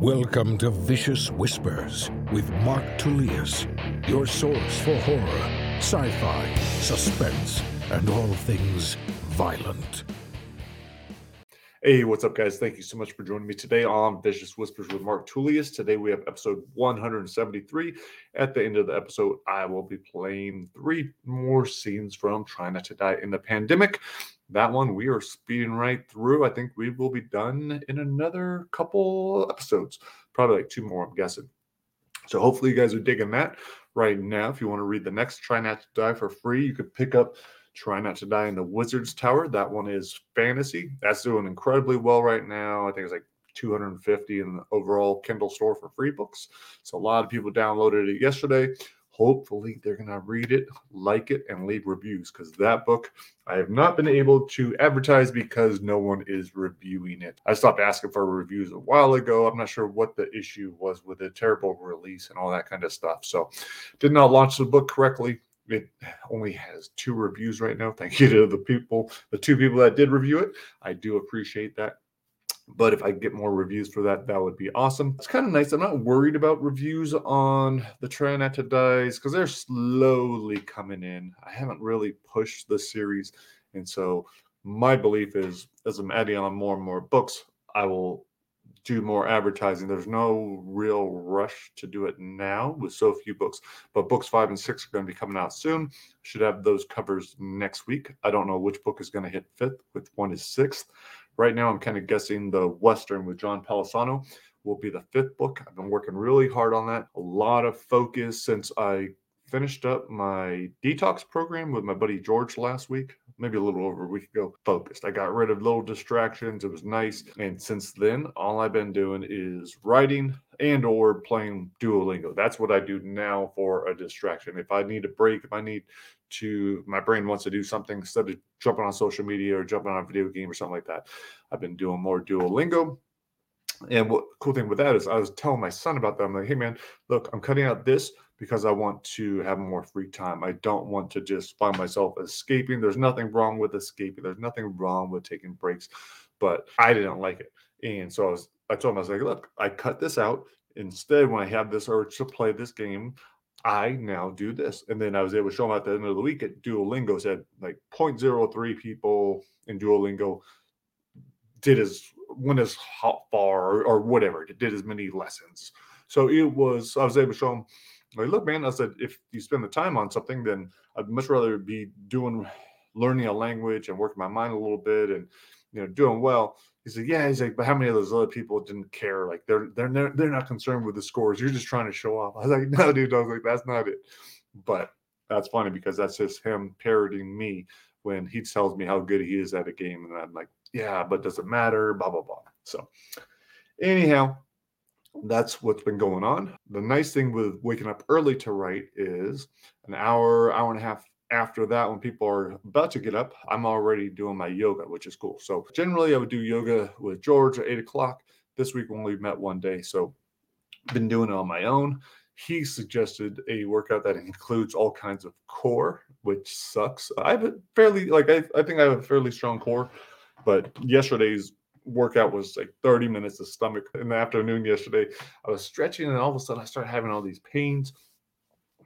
Welcome to Vicious Whispers with Mark Tullius, your source for horror, sci fi, suspense, and all things violent. Hey, what's up, guys? Thank you so much for joining me today on Vicious Whispers with Mark Tullius. Today we have episode 173. At the end of the episode, I will be playing three more scenes from Try Not to Die in the Pandemic. That one we are speeding right through. I think we will be done in another couple episodes, probably like two more, I'm guessing. So hopefully you guys are digging that right now. If you want to read the next Try Not to Die for free, you could pick up Try Not to Die in the Wizard's Tower. That one is fantasy. That's doing incredibly well right now. I think it's like 250 in the overall Kindle store for free books. So a lot of people downloaded it yesterday hopefully they're going to read it, like it, and leave reviews because that book I have not been able to advertise because no one is reviewing it. I stopped asking for reviews a while ago. I'm not sure what the issue was with the terrible release and all that kind of stuff. So, did not launch the book correctly. It only has two reviews right now. Thank you to the people, the two people that did review it. I do appreciate that. But if I get more reviews for that, that would be awesome. It's kind of nice. I'm not worried about reviews on the to Dies because they're slowly coming in. I haven't really pushed the series. And so my belief is as I'm adding on more and more books, I will do more advertising. There's no real rush to do it now with so few books, but books five and six are going to be coming out soon. Should have those covers next week. I don't know which book is going to hit fifth, which one is sixth. Right now, I'm kind of guessing the Western with John Palisano will be the fifth book. I've been working really hard on that. A lot of focus since I finished up my detox program with my buddy George last week, maybe a little over a week ago. Focused. I got rid of little distractions. It was nice. And since then, all I've been doing is writing and or playing Duolingo. That's what I do now for a distraction. If I need a break, if I need to my brain wants to do something instead of jumping on social media or jumping on a video game or something like that. I've been doing more Duolingo. And what cool thing with that is I was telling my son about that. I'm like, hey man, look, I'm cutting out this because I want to have more free time. I don't want to just find myself escaping. There's nothing wrong with escaping. There's nothing wrong with taking breaks, but I didn't like it. And so I was I told him I was like, look, I cut this out. Instead, when I have this urge to play this game, I now do this. And then I was able to show him at the end of the week at Duolingo said like 0.03 people in Duolingo did as went as far or, or whatever, did as many lessons. So it was, I was able to show him like, look, man, I said, if you spend the time on something, then I'd much rather be doing, learning a language and working my mind a little bit and, you know, doing well he said, "Yeah." He's like, "But how many of those other people didn't care? Like they're they're they're not concerned with the scores. You're just trying to show off." I was like, "No, dude." I was like, "That's not it." But that's funny because that's just him parroting me when he tells me how good he is at a game, and I'm like, "Yeah, but does it matter?" Blah blah blah. So, anyhow, that's what's been going on. The nice thing with waking up early to write is an hour, hour and a half after that, when people are about to get up, I'm already doing my yoga, which is cool. So generally, I would do yoga with George at eight o'clock. This week, when we met one day, so been doing it on my own. He suggested a workout that includes all kinds of core, which sucks. I have a fairly like I, I think I have a fairly strong core, but yesterday's workout was like 30 minutes of stomach in the afternoon yesterday. I was stretching and all of a sudden I started having all these pains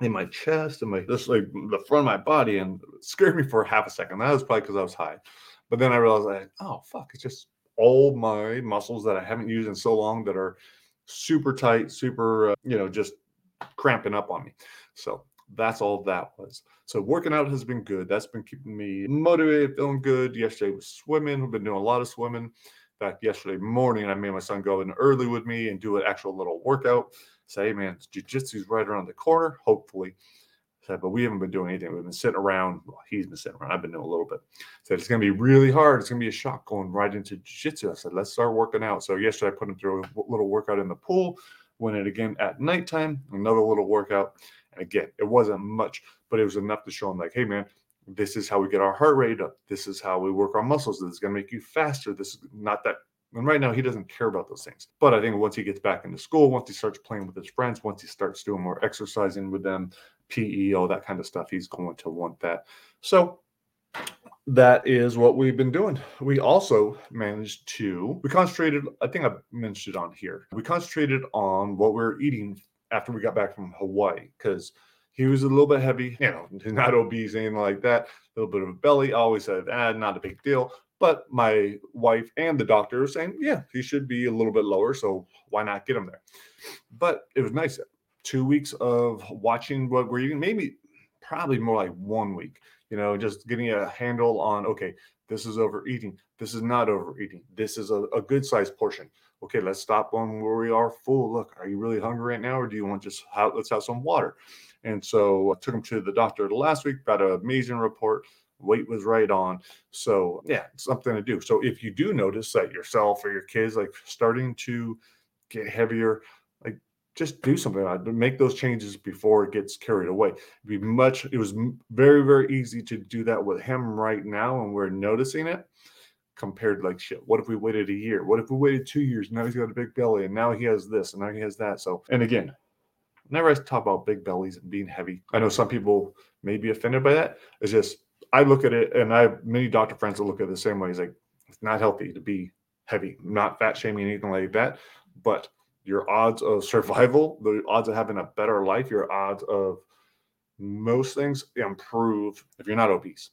in my chest and my just like the front of my body and scared me for half a second. That was probably because I was high. But then I realized like, oh fuck, it's just all my muscles that I haven't used in so long that are super tight, super uh, you know, just cramping up on me. So that's all that was. So working out has been good. That's been keeping me motivated, feeling good. Yesterday was swimming. We've been doing a lot of swimming. Fact, yesterday morning I made my son go in early with me and do an actual little workout say, hey man, jujitsu's right around the corner, hopefully. Said, but we haven't been doing anything. We've been sitting around. Well, he's been sitting around. I've been doing a little bit. Said it's going to be really hard. It's going to be a shock going right into jiu-jitsu. I said, let's start working out. So yesterday I put him through a little workout in the pool. Went in again at nighttime. Another little workout. And again, it wasn't much, but it was enough to show him like, hey man, this is how we get our heart rate up. This is how we work our muscles. This is going to make you faster. This is not that and right now, he doesn't care about those things. But I think once he gets back into school, once he starts playing with his friends, once he starts doing more exercising with them, PE, all that kind of stuff, he's going to want that. So that is what we've been doing. We also managed to, we concentrated, I think I mentioned it on here. We concentrated on what we are eating after we got back from Hawaii because he was a little bit heavy, you know, not obese, anything like that. A little bit of a belly. I always said, ah, not a big deal. But my wife and the doctor were saying, yeah, he should be a little bit lower. So why not get him there? But it was nice. Two weeks of watching what we're eating, maybe probably more like one week, you know, just getting a handle on, okay, this is overeating. This is not overeating. This is a, a good sized portion. Okay, let's stop on where we are full. Look, are you really hungry right now? Or do you want just have, let's have some water? And so I took him to the doctor last week, got an amazing report. Weight was right on. So yeah, something to do. So if you do notice that yourself or your kids like starting to get heavier, like just do something about it. Make those changes before it gets carried away. It'd be much. It was very very easy to do that with him right now, and we're noticing it. Compared like shit. What if we waited a year? What if we waited two years? Now he's got a big belly, and now he has this, and now he has that. So, and again, whenever I talk about big bellies and being heavy, I know some people may be offended by that. It's just I look at it, and I have many doctor friends that look at it the same way. He's like, it's not healthy to be heavy, not fat shaming anything like that, but your odds of survival, the odds of having a better life, your odds of most things improve if you're not obese.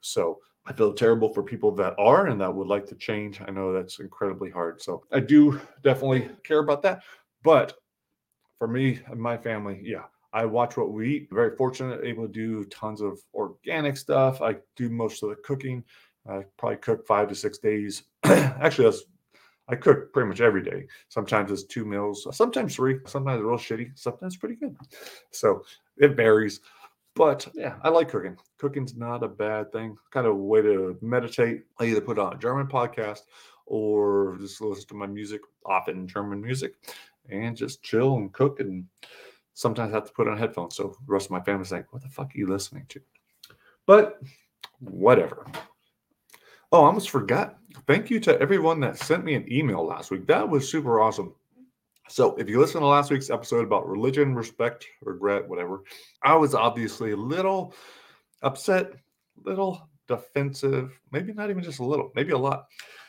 So I feel terrible for people that are and that would like to change. I know that's incredibly hard. So I do definitely care about that. But for me and my family, yeah, I watch what we eat. Very fortunate, able to do tons of organic stuff. I do most of the cooking. I probably cook five to six days. Actually, that's I cook pretty much every day. Sometimes it's two meals, sometimes three, sometimes real shitty, sometimes pretty good. So it varies. But yeah, I like cooking. Cooking's not a bad thing. Kind of a way to meditate. I either put on a German podcast or just listen to my music, often German music, and just chill and cook. And sometimes I have to put on headphones. So the rest of my family's like, what the fuck are you listening to? But whatever. Oh, I almost forgot. Thank you to everyone that sent me an email last week. That was super awesome. So, if you listen to last week's episode about religion, respect, regret, whatever, I was obviously a little upset, a little defensive, maybe not even just a little, maybe a lot.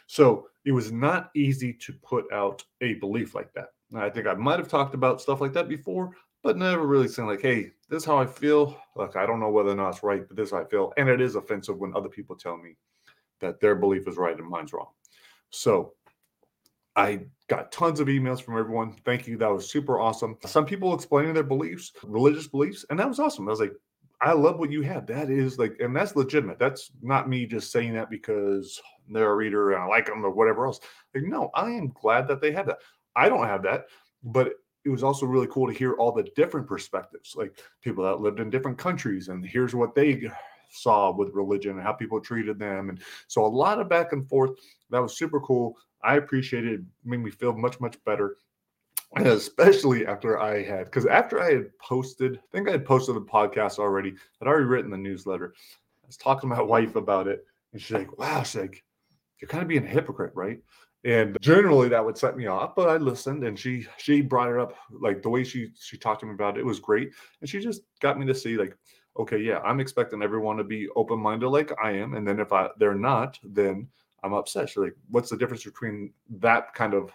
So, it was not easy to put out a belief like that. I think I might have talked about stuff like that before, but never really saying like, "Hey, this is how I feel." Look, I don't know whether or not it's right, but this is how I feel, and it is offensive when other people tell me that their belief is right and mine's wrong. So I got tons of emails from everyone. Thank you. That was super awesome. Some people explaining their beliefs, religious beliefs, and that was awesome. I was like, I love what you have. That is like, and that's legitimate. That's not me just saying that because they're a reader and I like them or whatever else. Like, no, I am glad that they have that. I don't have that, but it was also really cool to hear all the different perspectives, like people that lived in different countries, and here's what they saw with religion and how people treated them. And so a lot of back and forth. That was super cool. I appreciated it, made me feel much, much better. And especially after I had, because after I had posted, I think I had posted the podcast already, I'd already written the newsletter. I was talking to my wife about it, and she's like, wow, she's like, you're kind of being a hypocrite, right? And generally that would set me off, but I listened and she she brought it up like the way she she talked to me about it, it was great. And she just got me to see like, okay, yeah, I'm expecting everyone to be open minded like I am, and then if I they're not, then I'm upset. So like, what's the difference between that kind of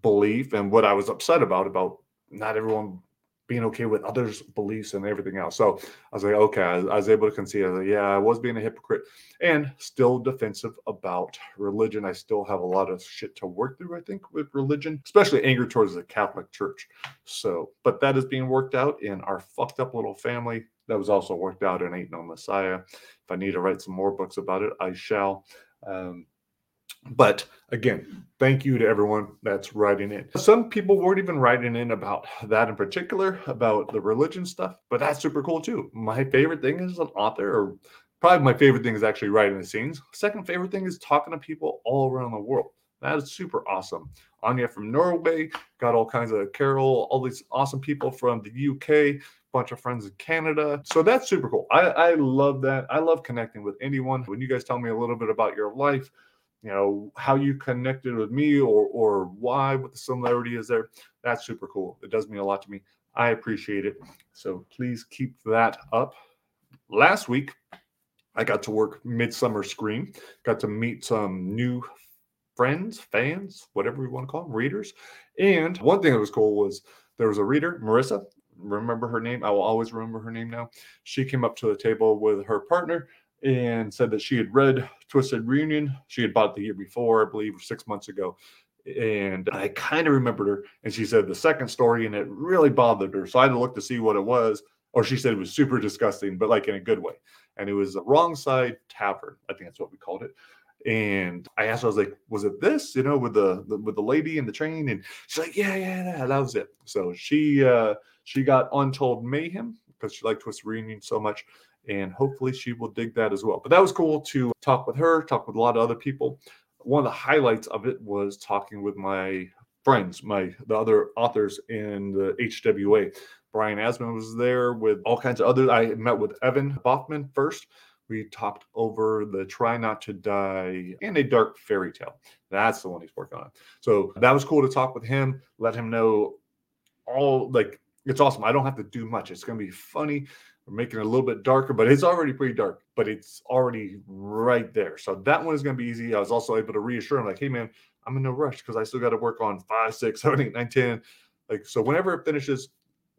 belief and what I was upset about about not everyone being okay with others' beliefs and everything else. So I was like, okay, I, I was able to concede. I like, yeah, I was being a hypocrite and still defensive about religion. I still have a lot of shit to work through, I think, with religion, especially anger towards the Catholic Church. So, but that is being worked out in our fucked up little family that was also worked out in Ain't No Messiah. If I need to write some more books about it, I shall. Um, but again, thank you to everyone that's writing in. Some people weren't even writing in about that in particular, about the religion stuff, but that's super cool too. My favorite thing is an author, or probably my favorite thing is actually writing the scenes. Second favorite thing is talking to people all around the world. That is super awesome. Anya from Norway, got all kinds of Carol, all these awesome people from the UK, bunch of friends in Canada. So that's super cool. I, I love that. I love connecting with anyone. When you guys tell me a little bit about your life, you know, how you connected with me or or why, what the similarity is there, that's super cool. It does mean a lot to me. I appreciate it. So please keep that up. Last week, I got to work Midsummer Scream, got to meet some new friends, fans, whatever we want to call them, readers. And one thing that was cool was there was a reader, Marissa. Remember her name? I will always remember her name now. She came up to the table with her partner and said that she had read Twisted Reunion. She had bought it the year before, I believe, six months ago. And I kind of remembered her. And she said the second story, and it really bothered her. So I had to look to see what it was. Or she said it was super disgusting, but like in a good way. And it was the Wrong Side Tavern. I think that's what we called it. And I asked her, I was like, was it this, you know, with the, the with the lady in the train? And she's like, yeah, yeah, yeah, that was it. So she uh she got Untold Mayhem because she liked Twisted Reunion so much. And hopefully she will dig that as well. But that was cool to talk with her, talk with a lot of other people. One of the highlights of it was talking with my friends, my the other authors in the HWA. Brian Asman was there with all kinds of others. I met with Evan Baughfman first. We talked over the Try Not to Die and a Dark Fairy Tale. That's the one he's working on. So that was cool to talk with him, let him know all like it's awesome. I don't have to do much. It's going to be funny. We're making it a little bit darker, but it's already pretty dark, but it's already right there. So that one is going to be easy. I was also able to reassure him, like, hey, man, I'm in no rush because I still got to work on five, six, seven, eight, nine, 10. Like, so whenever it finishes,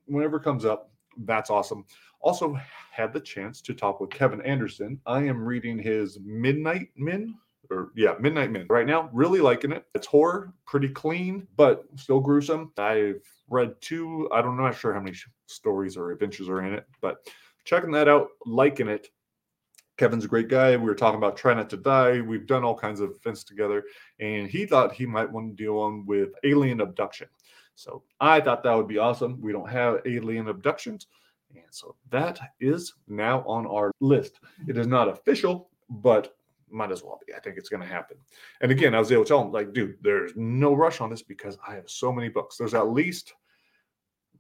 whenever it comes up, that's awesome. Also, had the chance to talk with Kevin Anderson. I am reading his Midnight Men, or yeah, Midnight Men right now. Really liking it. It's horror, pretty clean, but still gruesome. I've read two. I don't know, I'm not sure how many stories or adventures are in it, but checking that out, liking it. Kevin's a great guy. We were talking about trying not to die. We've done all kinds of events together, and he thought he might want to deal with alien abduction. So I thought that would be awesome. We don't have alien abductions. And so that is now on our list. It is not official, but might as well be. I think it's going to happen. And again, I was able to tell him, like, dude, there's no rush on this because I have so many books. There's at least,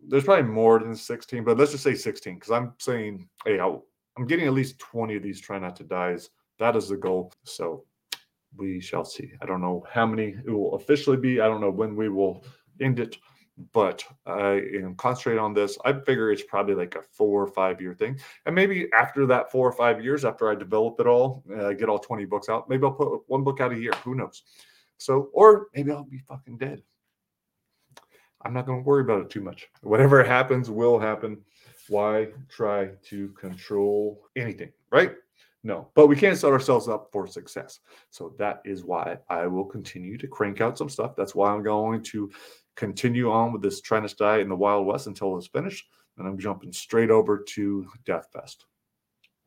there's probably more than 16, but let's just say 16 because I'm saying, hey, i am getting at least 20 of these Try Not to Dies. That is the goal. So we shall see. I don't know how many it will officially be. I don't know when we will end it but I am concentrating on this. I figure it's probably like a four or five year thing. And maybe after that four or five years, after I develop it all, uh, get all 20 books out, maybe I'll put one book out a year. Who knows? So, or maybe I'll be fucking dead. I'm not going to worry about it too much. Whatever happens will happen. Why try to control anything, right? No, but we can't set ourselves up for success. So that is why I will continue to crank out some stuff. That's why I'm going to continue on with this Try Not to Die in the Wild West until it's finished. And I'm jumping straight over to Death Fest.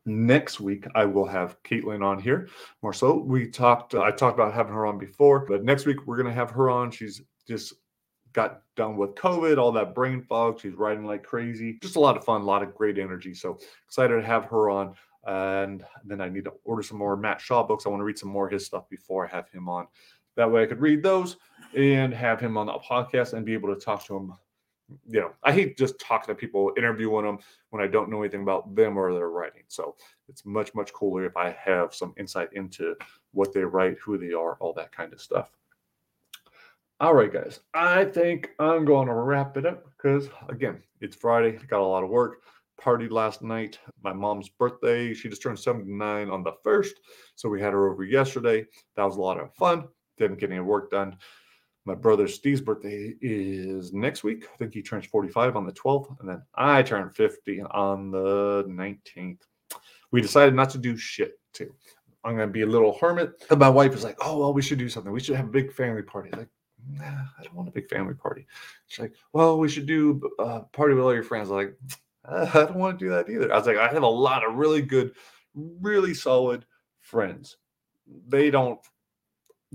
Next week, I will have Caitlin on here. More so, we talked, I talked about having her on before, but next week we're going to have her on. She's just got done with COVID, all that brain fog. She's writing like crazy. Just a lot of fun, a lot of great energy. So excited to have her on. And then I need to order some more Matt Shaw books. I want to read some more of his stuff before I have him on. That way I could read those and have him on the podcast and be able to talk to him. You know, I hate just talking to people, interviewing them when I don't know anything about them or their writing. So it's much, much cooler if I have some insight into what they write, who they are, all that kind of stuff. All right, guys, I think I'm going to wrap it up because, again, it's Friday. I got a lot of work. Partied last night. My mom's birthday. She just turned 79 on the first. So we had her over yesterday. That was a lot of fun. Didn't get any work done. My brother Steve's birthday is next week. I think he turns 45 on the 12th. And then I turn 50 on the 19th. We decided not to do shit too. I'm to be a little hermit. And my wife is like, oh, well, we should do something. We should have a big family party. Like, nah, I don't want a big family party. She's like, well, we should do a party with all your friends. I'm like, ah, I don't want to do that either. I was like, I have a lot of really good, really solid friends. They don't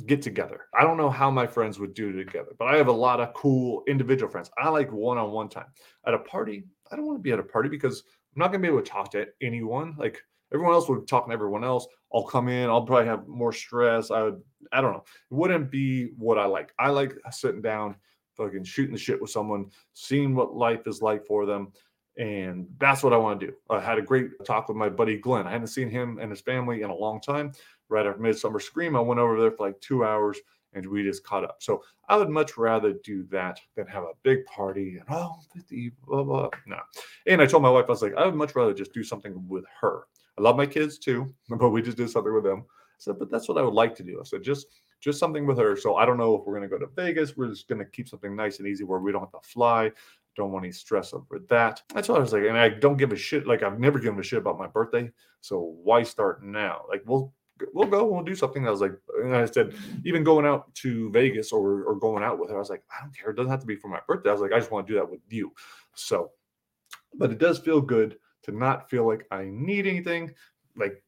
get together. I don't know how my friends would do together, but I have a lot of cool individual friends. I like one on one time. At a party, I don't want to be at a party because I'm not going to be able to talk to anyone. Like everyone else would be talking to everyone else. I'll come in, I'll probably have more stress. I would, I don't know. It wouldn't be what I like. I like sitting down, fucking shooting the shit with someone, seeing what life is like for them. And that's what I want to do. I had a great talk with my buddy Glenn. I hadn't seen him and his family in a long time right after Midsummer Scream. I went over there for like two hours and we just caught up. So I would much rather do that than have a big party and oh, 50, blah, blah. No. And I told my wife, I was like, I would much rather just do something with her I love my kids too, but we just did something with them. I said, but that's what I would like to do. I said, just just something with her. So I don't know if we're gonna go to Vegas. We're just gonna keep something nice and easy where we don't have to fly. Don't want any stress over that. That's what I was like. And I don't give a shit. Like I've never given a shit about my birthday. So why start now? Like we'll we'll go, we'll do something. I was like, and I said, even going out to Vegas or or going out with her, I was like, I don't care. It doesn't have to be for my birthday. I was like, I just want to do that with you. So, but it does feel good to not feel like I need anything. Like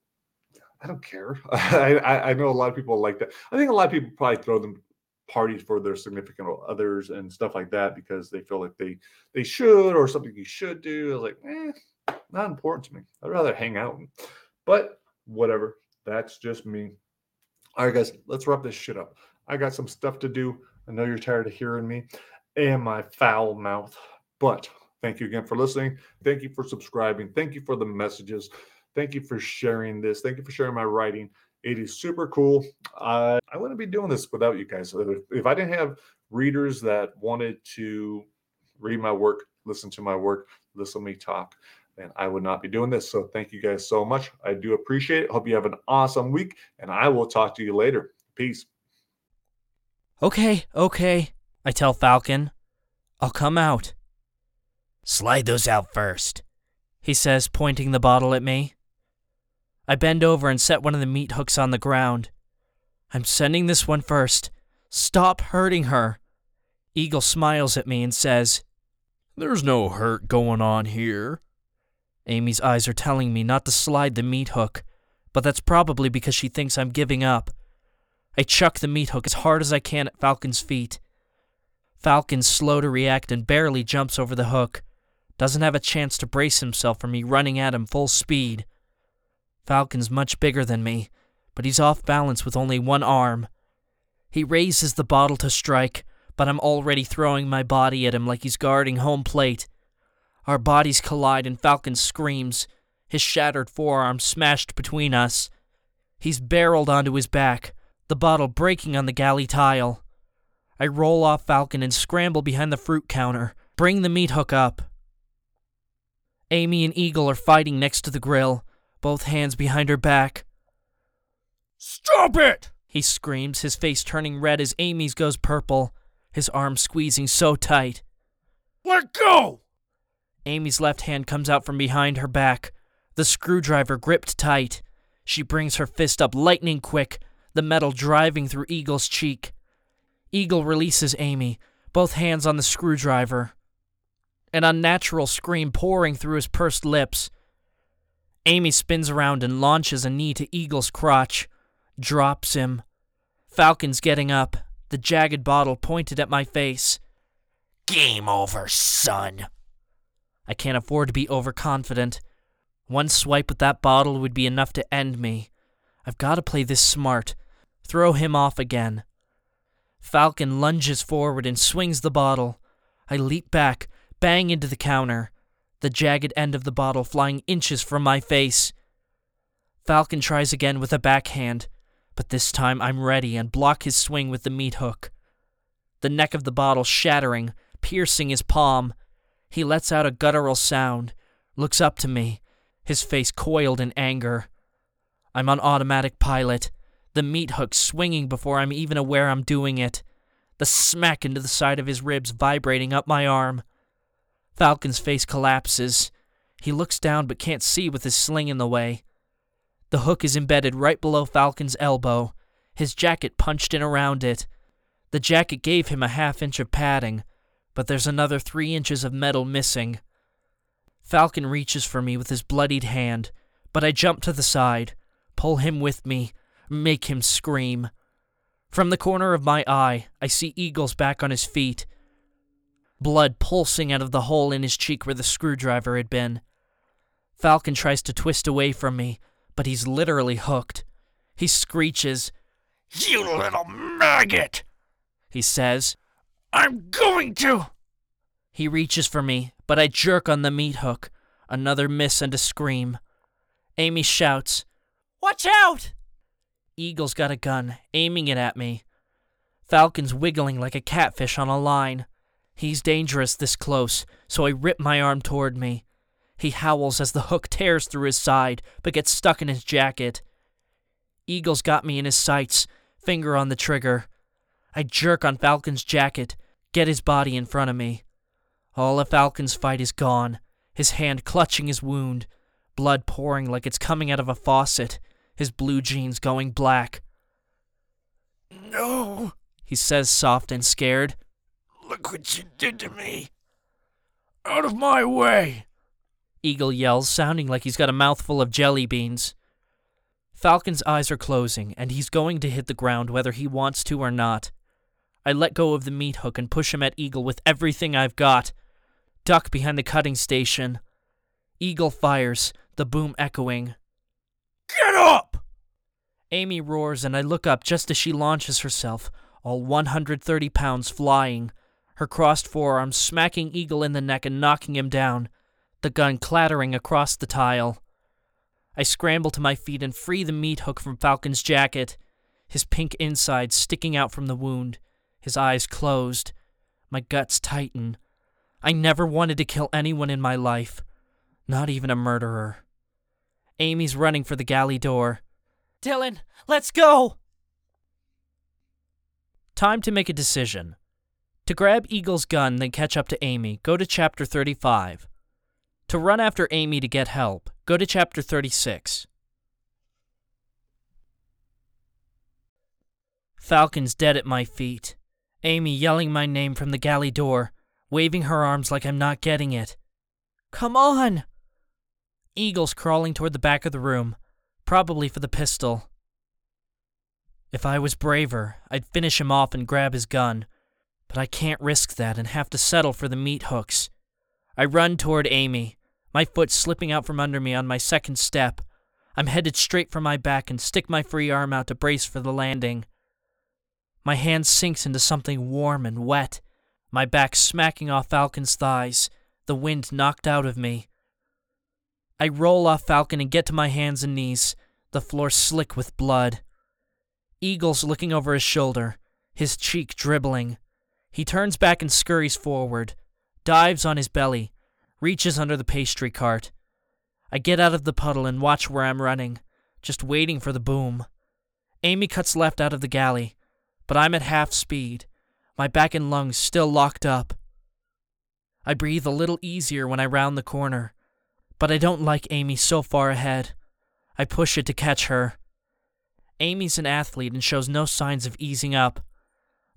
I don't care. I, I know a lot of people like that. I think a lot of people probably throw them parties for their significant others and stuff like that because they feel like they they should or something you should do. I was like, eh, not important to me. I'd rather hang out. But whatever. That's just me. All right, guys, let's wrap this shit up. I got some stuff to do. I know you're tired of hearing me and my foul mouth, but thank you again for listening. Thank you for subscribing. Thank you for the messages. Thank you for sharing this. Thank you for sharing my writing. It is super cool. Uh, I wouldn't be doing this without you guys. If, if I didn't have readers that wanted to read my work, listen to my work, listen to me talk, And I would not be doing this. So thank you guys so much. I do appreciate it. Hope you have an awesome week, and I will talk to you later. Peace. Okay, okay, I tell Falcon. I'll come out. Slide those out first, he says, pointing the bottle at me. I bend over and set one of the meat hooks on the ground. I'm sending this one first. Stop hurting her. Eagle smiles at me and says, There's no hurt going on here. Amy's eyes are telling me not to slide the meat hook, but that's probably because she thinks I'm giving up. I chuck the meat hook as hard as I can at Falcon's feet. Falcon's slow to react and barely jumps over the hook. Doesn't have a chance to brace himself for me running at him full speed. Falcon's much bigger than me, but he's off balance with only one arm. He raises the bottle to strike, but I'm already throwing my body at him like he's guarding home plate. Our bodies collide and Falcon screams, his shattered forearm smashed between us. He's barreled onto his back, the bottle breaking on the galley tile. I roll off Falcon and scramble behind the fruit counter, bring the meat hook up. Amy and Eagle are fighting next to the grill, both hands behind her back. Stop it! He screams, his face turning red as Amy's goes purple, his arm squeezing so tight. Let go! Amy's left hand comes out from behind her back, the screwdriver gripped tight. She brings her fist up lightning quick, the metal driving through Eagle's cheek. Eagle releases Amy, both hands on the screwdriver. An unnatural scream pouring through his pursed lips. Amy spins around and launches a knee to Eagle's crotch, drops him. Falcon's getting up, the jagged bottle pointed at my face. Game over, son. I can't afford to be overconfident. One swipe with that bottle would be enough to end me. I've got to play this smart. Throw him off again. Falcon lunges forward and swings the bottle. I leap back, bang into the counter the jagged end of the bottle flying inches from my face. Falcon tries again with a backhand, but this time I'm ready and block his swing with the meat hook. The neck of the bottle shattering, piercing his palm. He lets out a guttural sound, looks up to me, his face coiled in anger. I'm on automatic pilot, the meat hook swinging before I'm even aware I'm doing it, the smack into the side of his ribs vibrating up my arm. Falcon's face collapses. He looks down but can't see with his sling in the way. The hook is embedded right below Falcon's elbow, his jacket punched in around it. The jacket gave him a half inch of padding, but there's another three inches of metal missing. Falcon reaches for me with his bloodied hand, but I jump to the side, pull him with me, make him scream. From the corner of my eye, I see Eagle's back on his feet, blood pulsing out of the hole in his cheek where the screwdriver had been. Falcon tries to twist away from me, but he's literally hooked. He screeches, You little maggot! He says, I'm going to! He reaches for me, but I jerk on the meat hook. Another miss and a scream. Amy shouts, Watch out! Eagle's got a gun, aiming it at me. Falcon's wiggling like a catfish on a line. He's dangerous this close, so I rip my arm toward me. He howls as the hook tears through his side, but gets stuck in his jacket. Eagle's got me in his sights, finger on the trigger. I jerk on Falcon's jacket, get his body in front of me. All of Falcon's fight is gone, his hand clutching his wound, blood pouring like it's coming out of a faucet, his blue jeans going black. No, he says soft and scared. Look what you did to me. Out of my way. Eagle yells, sounding like he's got a mouthful of jelly beans. Falcon's eyes are closing, and he's going to hit the ground whether he wants to or not. I let go of the meat hook and push him at Eagle with everything I've got. Duck behind the cutting station. Eagle fires, the boom echoing. Get up! Amy roars, and I look up just as she launches herself, all 130 pounds flying, her crossed forearms smacking Eagle in the neck and knocking him down, the gun clattering across the tile. I scramble to my feet and free the meat hook from Falcon's jacket, his pink inside sticking out from the wound, his eyes closed. My guts tighten. I never wanted to kill anyone in my life, not even a murderer. Amy's running for the galley door. Dylan, let's go! Time to make a decision. To grab Eagle's gun, then catch up to Amy, go to chapter 35. To run after Amy to get help, go to chapter 36. Falcon's dead at my feet. Amy yelling my name from the galley door, waving her arms like I'm not getting it. Come on! Eagle's crawling toward the back of the room, probably for the pistol. If I was braver, I'd finish him off and grab his gun, but I can't risk that and have to settle for the meat hooks. I run toward Amy, my foot slipping out from under me on my second step. I'm headed straight for my back and stick my free arm out to brace for the landing. My hand sinks into something warm and wet, my back smacking off Falcon's thighs, the wind knocked out of me. I roll off Falcon and get to my hands and knees, the floor slick with blood. Eagle's looking over his shoulder, his cheek dribbling. He turns back and scurries forward, dives on his belly, reaches under the pastry cart. I get out of the puddle and watch where I'm running, just waiting for the boom. Amy cuts left out of the galley, but I'm at half speed, my back and lungs still locked up. I breathe a little easier when I round the corner, but I don't like Amy so far ahead. I push it to catch her. Amy's an athlete and shows no signs of easing up.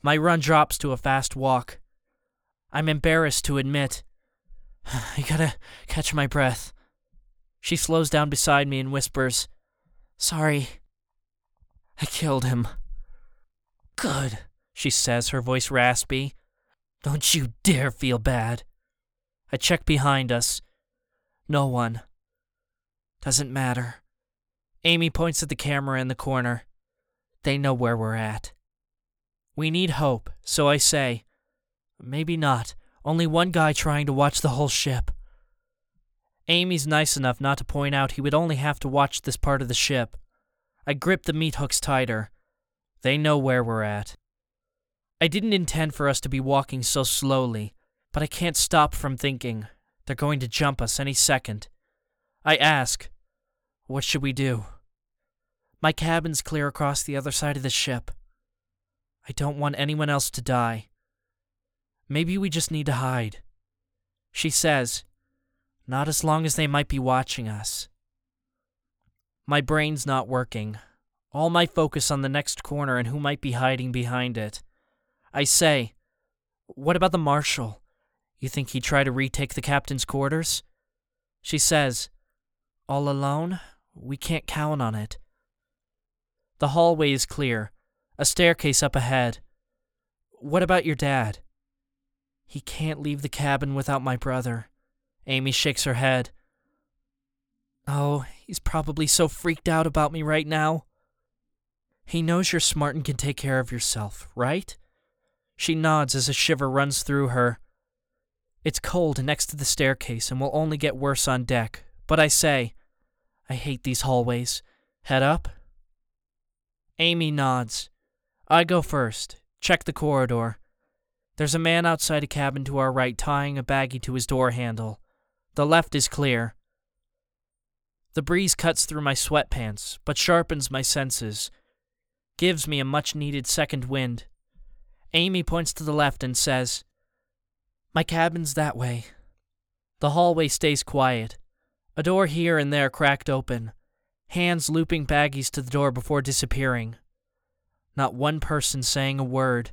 My run drops to a fast walk. I'm embarrassed to admit. I gotta catch my breath. She slows down beside me and whispers, Sorry. I killed him. Good, she says, her voice raspy. Don't you dare feel bad. I check behind us. No one. Doesn't matter. Amy points at the camera in the corner. They know where we're at. We need hope, so I say, maybe not. Only one guy trying to watch the whole ship. Amy's nice enough not to point out he would only have to watch this part of the ship. I grip the meat hooks tighter. They know where we're at. I didn't intend for us to be walking so slowly, but I can't stop from thinking they're going to jump us any second. I ask, What should we do? My cabin's clear across the other side of the ship. I don't want anyone else to die. Maybe we just need to hide. She says, Not as long as they might be watching us. My brain's not working. All my focus on the next corner and who might be hiding behind it. I say, What about the marshal? You think he'd try to retake the captain's quarters? She says, All alone? We can't count on it. The hallway is clear, a staircase up ahead. What about your dad? He can't leave the cabin without my brother. Amy shakes her head. Oh, he's probably so freaked out about me right now. He knows you're smart and can take care of yourself, right? She nods as a shiver runs through her. It's cold next to the staircase and will only get worse on deck, but I say, I hate these hallways. Head up? Amy nods. I go first. Check the corridor. There's a man outside a cabin to our right tying a baggie to his door handle. The left is clear. The breeze cuts through my sweatpants, but sharpens my senses, gives me a much needed second wind. Amy points to the left and says, My cabin's that way. The hallway stays quiet. A door here and there cracked open, hands looping baggies to the door before disappearing. Not one person saying a word,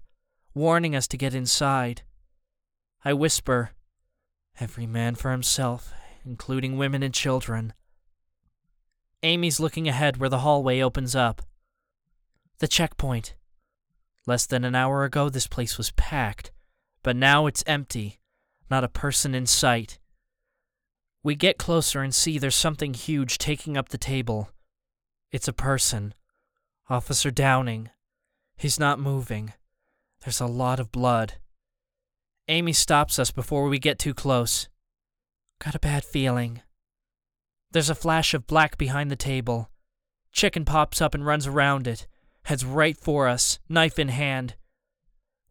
warning us to get inside. I whisper, Every man for himself, including women and children. Amy's looking ahead where the hallway opens up. The checkpoint. Less than an hour ago, this place was packed, but now it's empty, not a person in sight. We get closer and see there's something huge taking up the table. It's a person. Officer Downing. He's not moving. There's a lot of blood. Amy stops us before we get too close. Got a bad feeling. There's a flash of black behind the table. Chicken pops up and runs around it, heads right for us, knife in hand.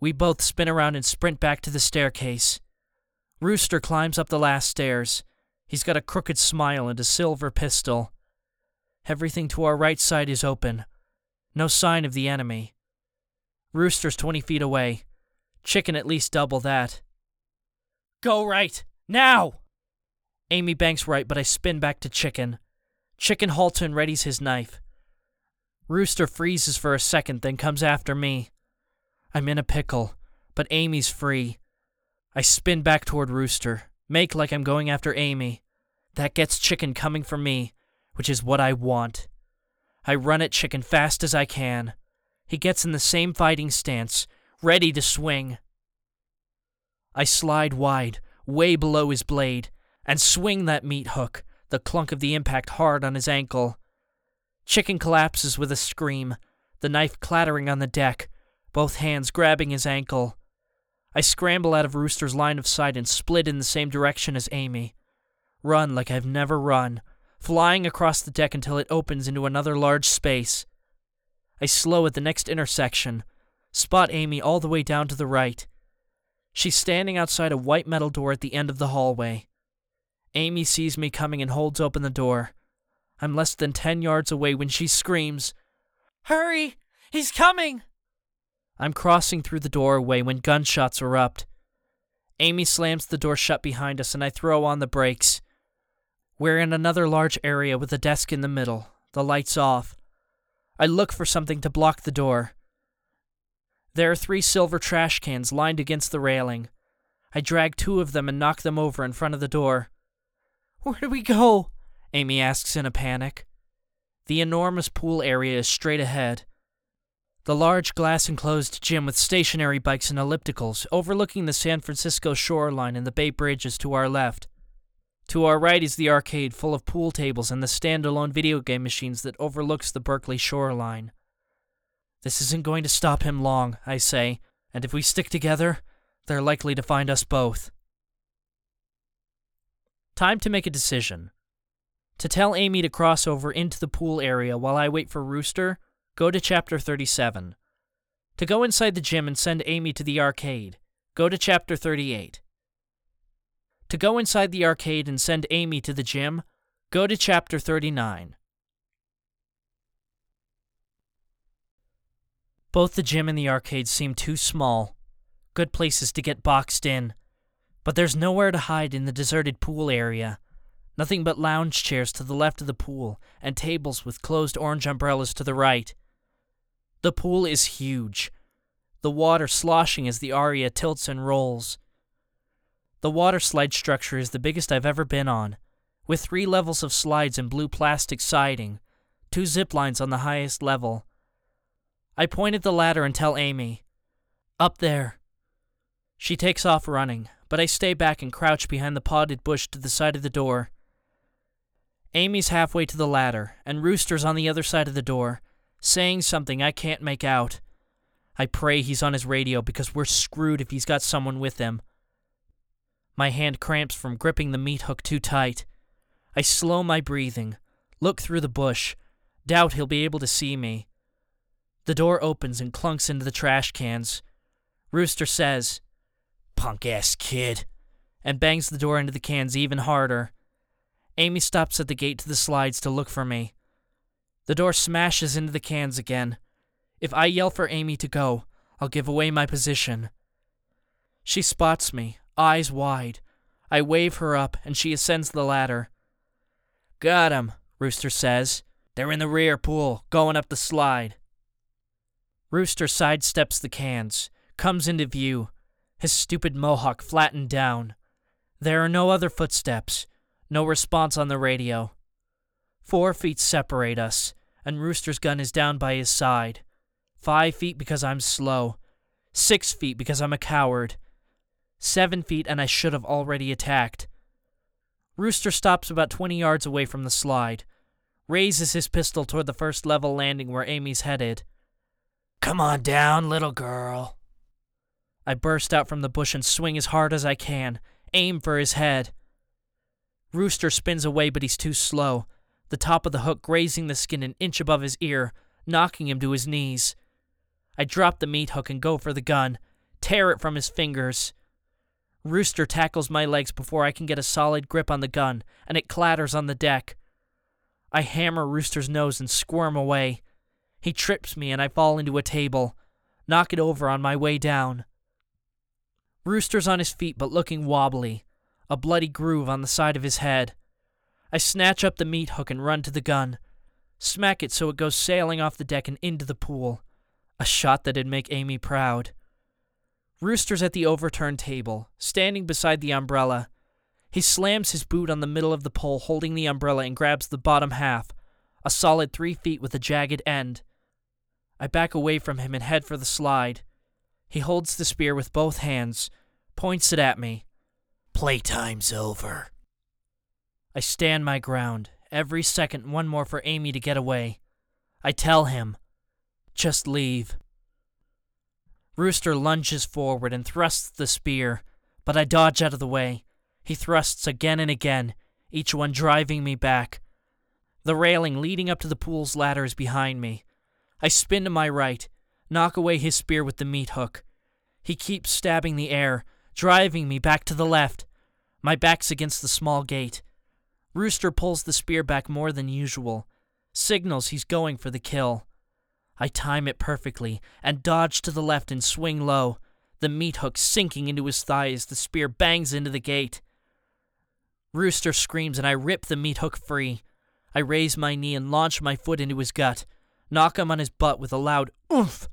We both spin around and sprint back to the staircase. Rooster climbs up the last stairs. He's got a crooked smile and a silver pistol. Everything to our right side is open. No sign of the enemy. Rooster's 20 feet away. Chicken at least double that. Go right! Now! Amy banks right, but I spin back to Chicken. Chicken halts and readies his knife. Rooster freezes for a second, then comes after me. I'm in a pickle, but Amy's free. I spin back toward Rooster, make like I'm going after Amy. That gets Chicken coming for me, which is what I want. I run at Chicken fast as I can. He gets in the same fighting stance, ready to swing. I slide wide, way below his blade, and swing that meat hook, the clunk of the impact hard on his ankle. Chicken collapses with a scream, the knife clattering on the deck, both hands grabbing his ankle. I scramble out of Rooster's line of sight and split in the same direction as Amy. Run like I've never run, flying across the deck until it opens into another large space. I slow at the next intersection, spot Amy all the way down to the right. She's standing outside a white metal door at the end of the hallway. Amy sees me coming and holds open the door. I'm less than ten yards away when she screams, Hurry! He's coming! I'm crossing through the doorway when gunshots erupt. Amy slams the door shut behind us and I throw on the brakes. We're in another large area with a desk in the middle, the lights off. I look for something to block the door. There are three silver trash cans lined against the railing. I drag two of them and knock them over in front of the door. Where do we go? Amy asks in a panic. The enormous pool area is straight ahead. The large glass enclosed gym with stationary bikes and ellipticals overlooking the San Francisco shoreline and the Bay Bridge is to our left. To our right is the arcade full of pool tables and the standalone video game machines that overlooks the Berkeley shoreline. This isn't going to stop him long, I say, and if we stick together, they're likely to find us both. Time to make a decision. To tell Amy to cross over into the pool area while I wait for Rooster, go to Chapter 37. To go inside the gym and send Amy to the arcade, go to Chapter 38. To go inside the arcade and send Amy to the gym, go to Chapter 39. Both the gym and the arcade seem too small. Good places to get boxed in. But there's nowhere to hide in the deserted pool area. Nothing but lounge chairs to the left of the pool, and tables with closed orange umbrellas to the right. The pool is huge, the water sloshing as the aria tilts and rolls. The water slide structure is the biggest I've ever been on, with three levels of slides and blue plastic siding, two zip lines on the highest level. I point at the ladder and tell Amy, Up there. She takes off running, but I stay back and crouch behind the potted bush to the side of the door. Amy's halfway to the ladder, and Rooster's on the other side of the door, saying something I can't make out. I pray he's on his radio because we're screwed if he's got someone with him. My hand cramps from gripping the meat hook too tight. I slow my breathing, look through the bush, doubt he'll be able to see me. The door opens and clunks into the trash cans. Rooster says, Punk ass kid, and bangs the door into the cans even harder. Amy stops at the gate to the slides to look for me. The door smashes into the cans again. If I yell for Amy to go, I'll give away my position. She spots me, eyes wide. I wave her up, and she ascends the ladder. Got 'em, Rooster says. They're in the rear pool, going up the slide. Rooster sidesteps the cans, comes into view, his stupid mohawk flattened down. There are no other footsteps, no response on the radio. Four feet separate us, and Rooster's gun is down by his side. Five feet because I'm slow. Six feet because I'm a coward. Seven feet and I should have already attacked. Rooster stops about 20 yards away from the slide, raises his pistol toward the first level landing where Amy's headed. Come on down, little girl. I burst out from the bush and swing as hard as I can, aim for his head. Rooster spins away, but he's too slow, the top of the hook grazing the skin an inch above his ear, knocking him to his knees. I drop the meat hook and go for the gun, tear it from his fingers. Rooster tackles my legs before I can get a solid grip on the gun, and it clatters on the deck. I hammer Rooster's nose and squirm away. He trips me and I fall into a table, knock it over on my way down. Rooster's on his feet but looking wobbly, a bloody groove on the side of his head. I snatch up the meat hook and run to the gun, smack it so it goes sailing off the deck and into the pool. A shot that'd make Amy proud. Rooster's at the overturned table, standing beside the umbrella. He slams his boot on the middle of the pole, holding the umbrella, and grabs the bottom half, a solid three feet with a jagged end. I back away from him and head for the slide. He holds the spear with both hands, points it at me. Playtime's over. I stand my ground, every second one more for Amy to get away. I tell him, just leave. Rooster lunges forward and thrusts the spear, but I dodge out of the way. He thrusts again and again, each one driving me back. The railing leading up to the pool's ladder is behind me. I spin to my right, knock away his spear with the meat hook. He keeps stabbing the air, driving me back to the left. My back's against the small gate. Rooster pulls the spear back more than usual, signals he's going for the kill. I time it perfectly and dodge to the left and swing low, the meat hook sinking into his thigh as the spear bangs into the gate. Rooster screams and I rip the meat hook free. I raise my knee and launch my foot into his gut, knock him on his butt with a loud oomph.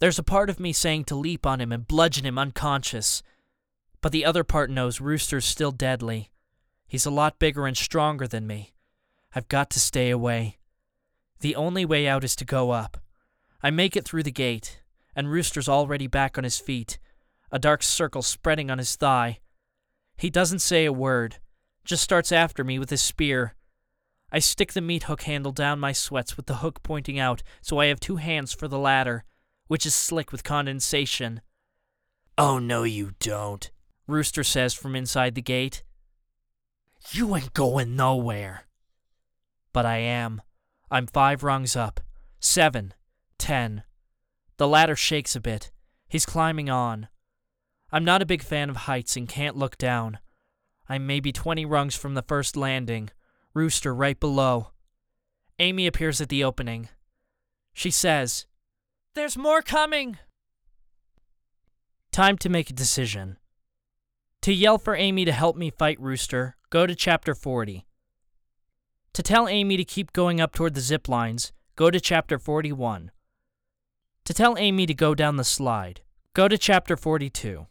There's a part of me saying to leap on him and bludgeon him unconscious, but the other part knows Rooster's still deadly. He's a lot bigger and stronger than me. I've got to stay away. The only way out is to go up. I make it through the gate, and Rooster's already back on his feet, a dark circle spreading on his thigh. He doesn't say a word, just starts after me with his spear. I stick the meat hook handle down my sweats with the hook pointing out so I have two hands for the ladder, which is slick with condensation. Oh, no, you don't, Rooster says from inside the gate. You ain't going nowhere. But I am. I'm five rungs up. Seven. Ten. The ladder shakes a bit. He's climbing on. I'm not a big fan of heights and can't look down. I'm maybe 20 rungs from the first landing. Rooster right below. Amy appears at the opening. She says, There's more coming! Time to make a decision. To yell for Amy to help me fight Rooster, go to chapter 40. To tell Amy to keep going up toward the zip lines, go to chapter 41. To tell Amy to go down the slide, go to chapter 42.